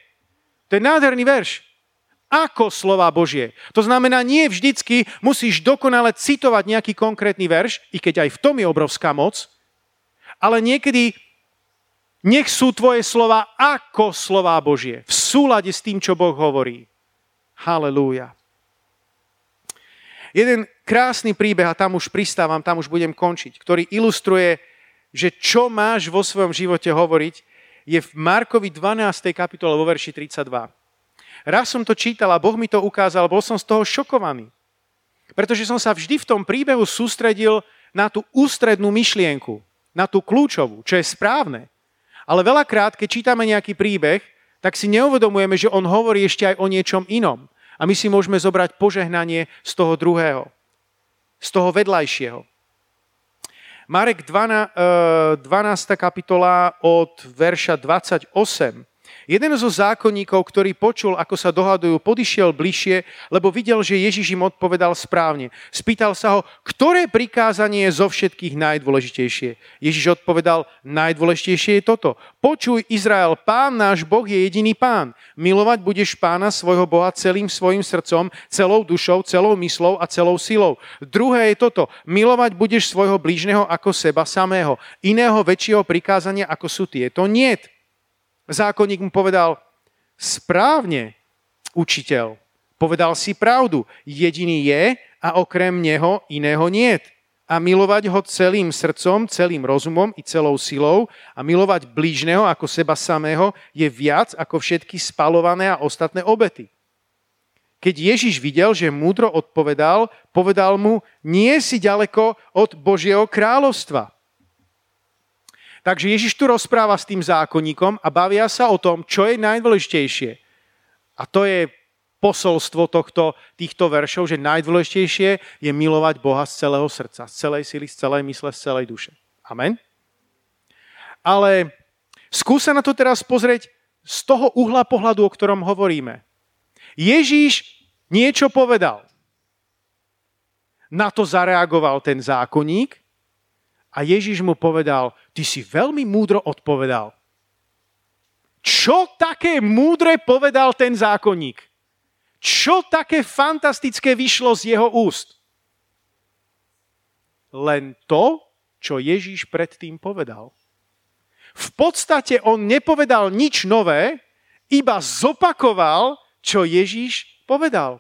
To je nádherný verš. Ako slova Božie. To znamená, nie vždycky musíš dokonale citovať nejaký konkrétny verš, i keď aj v tom je obrovská moc, ale niekedy nech sú tvoje slova ako slova Božie. V súlade s tým, čo Boh hovorí. Halelúja. Jeden krásny príbeh, a tam už pristávam, tam už budem končiť, ktorý ilustruje, že čo máš vo svojom živote hovoriť, je v Markovi 12. kapitole vo verši 32. Raz som to čítal a Boh mi to ukázal, bol som z toho šokovaný. Pretože som sa vždy v tom príbehu sústredil na tú ústrednú myšlienku, na tú kľúčovú, čo je správne. Ale veľakrát, keď čítame nejaký príbeh, tak si neuvedomujeme, že on hovorí ešte aj o niečom inom. A my si môžeme zobrať požehnanie z toho druhého, z toho vedľajšieho. Marek 12, 12. kapitola od verša 28 Jeden zo zákonníkov, ktorý počul, ako sa dohadujú, podišiel bližšie, lebo videl, že Ježiš im odpovedal správne. Spýtal sa ho, ktoré prikázanie je zo všetkých najdôležitejšie. Ježiš odpovedal, najdôležitejšie je toto. Počuj, Izrael, pán náš Boh je jediný pán. Milovať budeš pána svojho Boha celým svojim srdcom, celou dušou, celou myslou a celou silou. Druhé je toto. Milovať budeš svojho blížneho ako seba samého. Iného väčšieho prikázania ako sú tieto niet. Zákonník mu povedal, správne, učiteľ, povedal si pravdu, jediný je a okrem neho iného niet. A milovať ho celým srdcom, celým rozumom i celou silou a milovať blížneho ako seba samého je viac ako všetky spalované a ostatné obety. Keď Ježiš videl, že múdro odpovedal, povedal mu, nie si ďaleko od Božieho kráľovstva. Takže Ježiš tu rozpráva s tým zákonníkom a bavia sa o tom, čo je najdôležitejšie. A to je posolstvo tohto, týchto veršov, že najdôležitejšie je milovať Boha z celého srdca, z celej sily, z celej mysle, z celej duše. Amen? Ale skúsa na to teraz pozrieť z toho uhla pohľadu, o ktorom hovoríme. Ježíš niečo povedal. Na to zareagoval ten zákonník a Ježiš mu povedal, ty si veľmi múdro odpovedal. Čo také múdre povedal ten zákonník? Čo také fantastické vyšlo z jeho úst? Len to, čo Ježíš predtým povedal. V podstate on nepovedal nič nové, iba zopakoval, čo Ježíš povedal.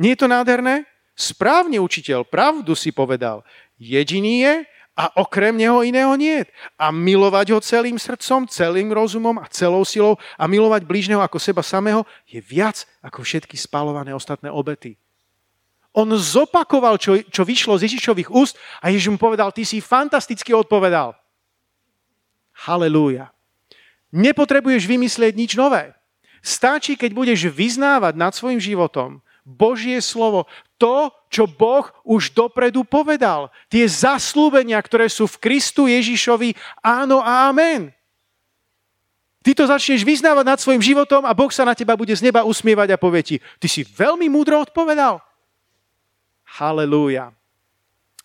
Nie je to nádherné? Správne, učiteľ, pravdu si povedal. Jediný je, a okrem neho iného nie. A milovať ho celým srdcom, celým rozumom a celou silou a milovať blížneho ako seba samého je viac ako všetky spalované ostatné obety. On zopakoval, čo, čo vyšlo z Ježišových úst a Ježiš mu povedal, ty si fantasticky odpovedal. Halelúja. Nepotrebuješ vymyslieť nič nové. Stačí, keď budeš vyznávať nad svojim životom Božie slovo, to, čo Boh už dopredu povedal. Tie zaslúbenia, ktoré sú v Kristu Ježišovi, áno a amen. Ty to začneš vyznávať nad svojim životom a Boh sa na teba bude z neba usmievať a povie ti, ty si veľmi múdro odpovedal. Halelúja.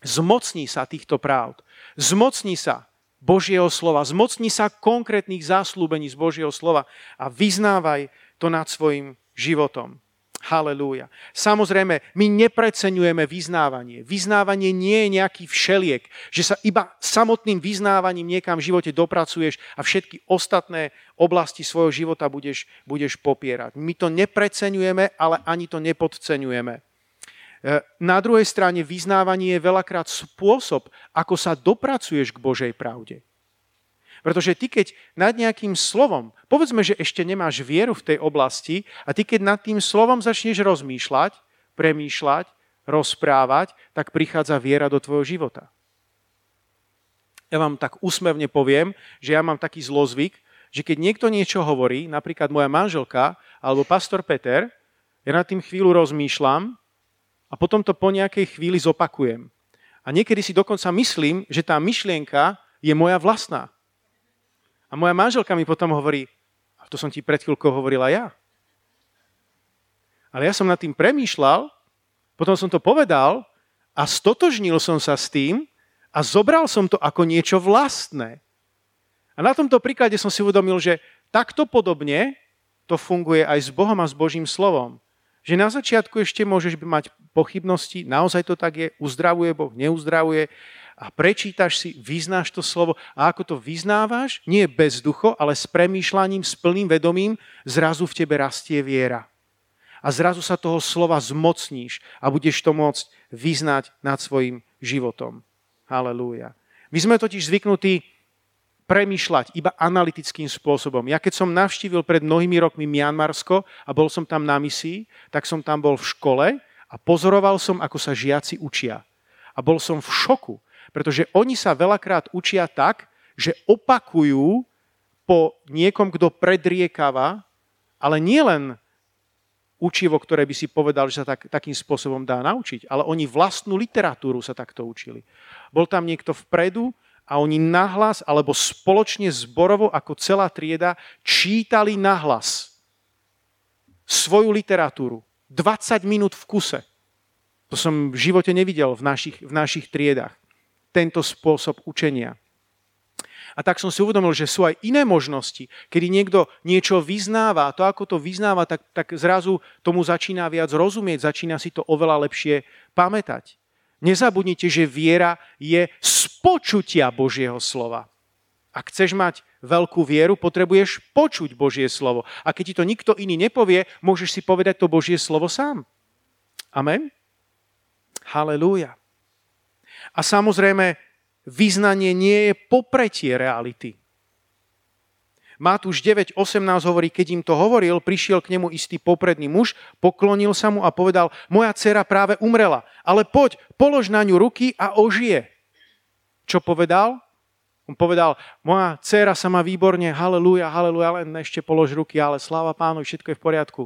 Zmocní sa týchto práv. Zmocní sa Božieho slova. Zmocní sa konkrétnych zaslúbení z Božieho slova a vyznávaj to nad svojim životom. Halelúja. Samozrejme, my nepreceňujeme vyznávanie. Vyznávanie nie je nejaký všeliek, že sa iba samotným vyznávaním niekam v živote dopracuješ a všetky ostatné oblasti svojho života budeš, budeš popierať. My to nepreceňujeme, ale ani to nepodceňujeme. E, na druhej strane vyznávanie je veľakrát spôsob, ako sa dopracuješ k Božej pravde. Pretože ty, keď nad nejakým slovom, povedzme, že ešte nemáš vieru v tej oblasti a ty, keď nad tým slovom začneš rozmýšľať, premýšľať, rozprávať, tak prichádza viera do tvojho života. Ja vám tak úsmevne poviem, že ja mám taký zlozvyk, že keď niekto niečo hovorí, napríklad moja manželka alebo pastor Peter, ja nad tým chvíľu rozmýšľam a potom to po nejakej chvíli zopakujem. A niekedy si dokonca myslím, že tá myšlienka je moja vlastná. A moja manželka mi potom hovorí, a to som ti pred chvíľkou hovorila ja. Ale ja som nad tým premýšľal, potom som to povedal a stotožnil som sa s tým a zobral som to ako niečo vlastné. A na tomto príklade som si uvedomil, že takto podobne to funguje aj s Bohom a s Božím slovom. Že na začiatku ešte môžeš mať pochybnosti, naozaj to tak je, uzdravuje Boh, neuzdravuje, a prečítaš si, vyznáš to slovo a ako to vyznávaš, nie bez ducho, ale s premýšľaním, s plným vedomím, zrazu v tebe rastie viera. A zrazu sa toho slova zmocníš a budeš to môcť vyznať nad svojim životom. Halelúja. My sme totiž zvyknutí premýšľať iba analytickým spôsobom. Ja keď som navštívil pred mnohými rokmi Mianmarsko a bol som tam na misii, tak som tam bol v škole a pozoroval som, ako sa žiaci učia. A bol som v šoku, pretože oni sa veľakrát učia tak, že opakujú po niekom, kto predriekava, ale nie len učivo, ktoré by si povedal, že sa tak, takým spôsobom dá naučiť, ale oni vlastnú literatúru sa takto učili. Bol tam niekto vpredu a oni nahlas alebo spoločne zborovo ako celá trieda čítali nahlas svoju literatúru. 20 minút v kuse. To som v živote nevidel v našich, v našich triedách tento spôsob učenia. A tak som si uvedomil, že sú aj iné možnosti, kedy niekto niečo vyznáva a to, ako to vyznáva, tak, tak zrazu tomu začína viac rozumieť, začína si to oveľa lepšie pamätať. Nezabudnite, že viera je z počutia Božieho slova. Ak chceš mať veľkú vieru, potrebuješ počuť Božie slovo. A keď ti to nikto iný nepovie, môžeš si povedať to Božie slovo sám. Amen? Halelúja. A samozrejme, vyznanie nie je popretie reality. Matúš 9.18 hovorí, keď im to hovoril, prišiel k nemu istý popredný muž, poklonil sa mu a povedal, moja dcera práve umrela, ale poď, polož na ňu ruky a ožije. Čo povedal? On povedal, moja dcera sa má výborne, halleluja, halleluja, len ešte polož ruky, ale sláva pánu, všetko je v poriadku.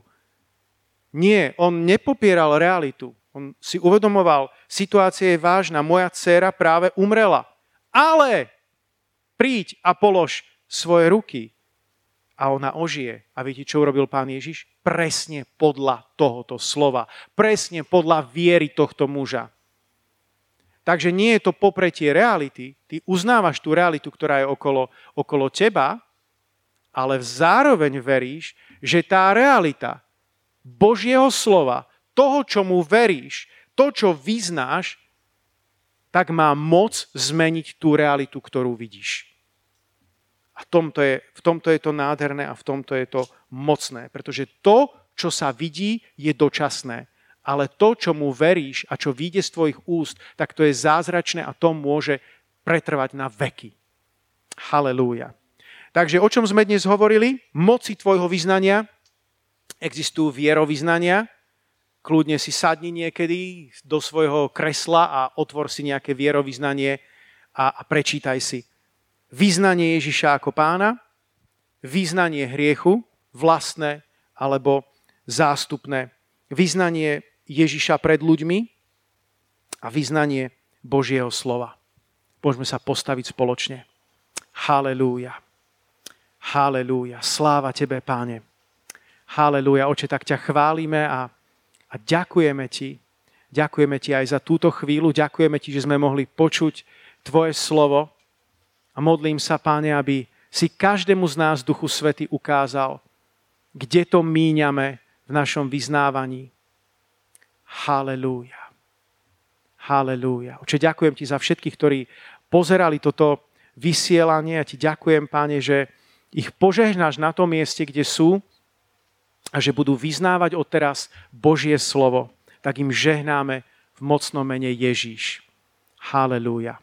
Nie, on nepopieral realitu. On si uvedomoval, situácia je vážna, moja dcéra práve umrela. Ale príď a polož svoje ruky a ona ožije. A viete, čo urobil pán Ježiš? Presne podľa tohoto slova. Presne podľa viery tohto muža. Takže nie je to popretie reality. Ty uznávaš tú realitu, ktorá je okolo, okolo teba, ale zároveň veríš, že tá realita Božieho slova toho, čomu veríš, to, čo vyznáš, tak má moc zmeniť tú realitu, ktorú vidíš. A v tomto, je, v tomto je to nádherné a v tomto je to mocné, pretože to, čo sa vidí, je dočasné. Ale to, čo mu veríš a čo vyjde z tvojich úst, tak to je zázračné a to môže pretrvať na veky. Halelúja. Takže o čom sme dnes hovorili? Moci tvojho vyznania. Existujú vierovýznania, kľudne si sadni niekedy do svojho kresla a otvor si nejaké vierovýznanie a, a prečítaj si. Význanie Ježiša ako pána, význanie hriechu, vlastné alebo zástupné, význanie Ježiša pred ľuďmi a význanie Božieho slova. Môžeme sa postaviť spoločne. Halelúja. Halelúja. Sláva Tebe, Páne. Halelúja. Oče, tak ťa chválime a a ďakujeme ti. Ďakujeme ti aj za túto chvíľu. Ďakujeme ti, že sme mohli počuť tvoje slovo. A modlím sa, páne, aby si každému z nás, Duchu Svety, ukázal, kde to míňame v našom vyznávaní. Halelúja. Halelúja. Oče, ďakujem ti za všetkých, ktorí pozerali toto vysielanie a ti ďakujem, páne, že ich požehnáš na tom mieste, kde sú a že budú vyznávať odteraz Božie slovo. Tak im žehnáme v mocnom mene Ježíš. Halelúja.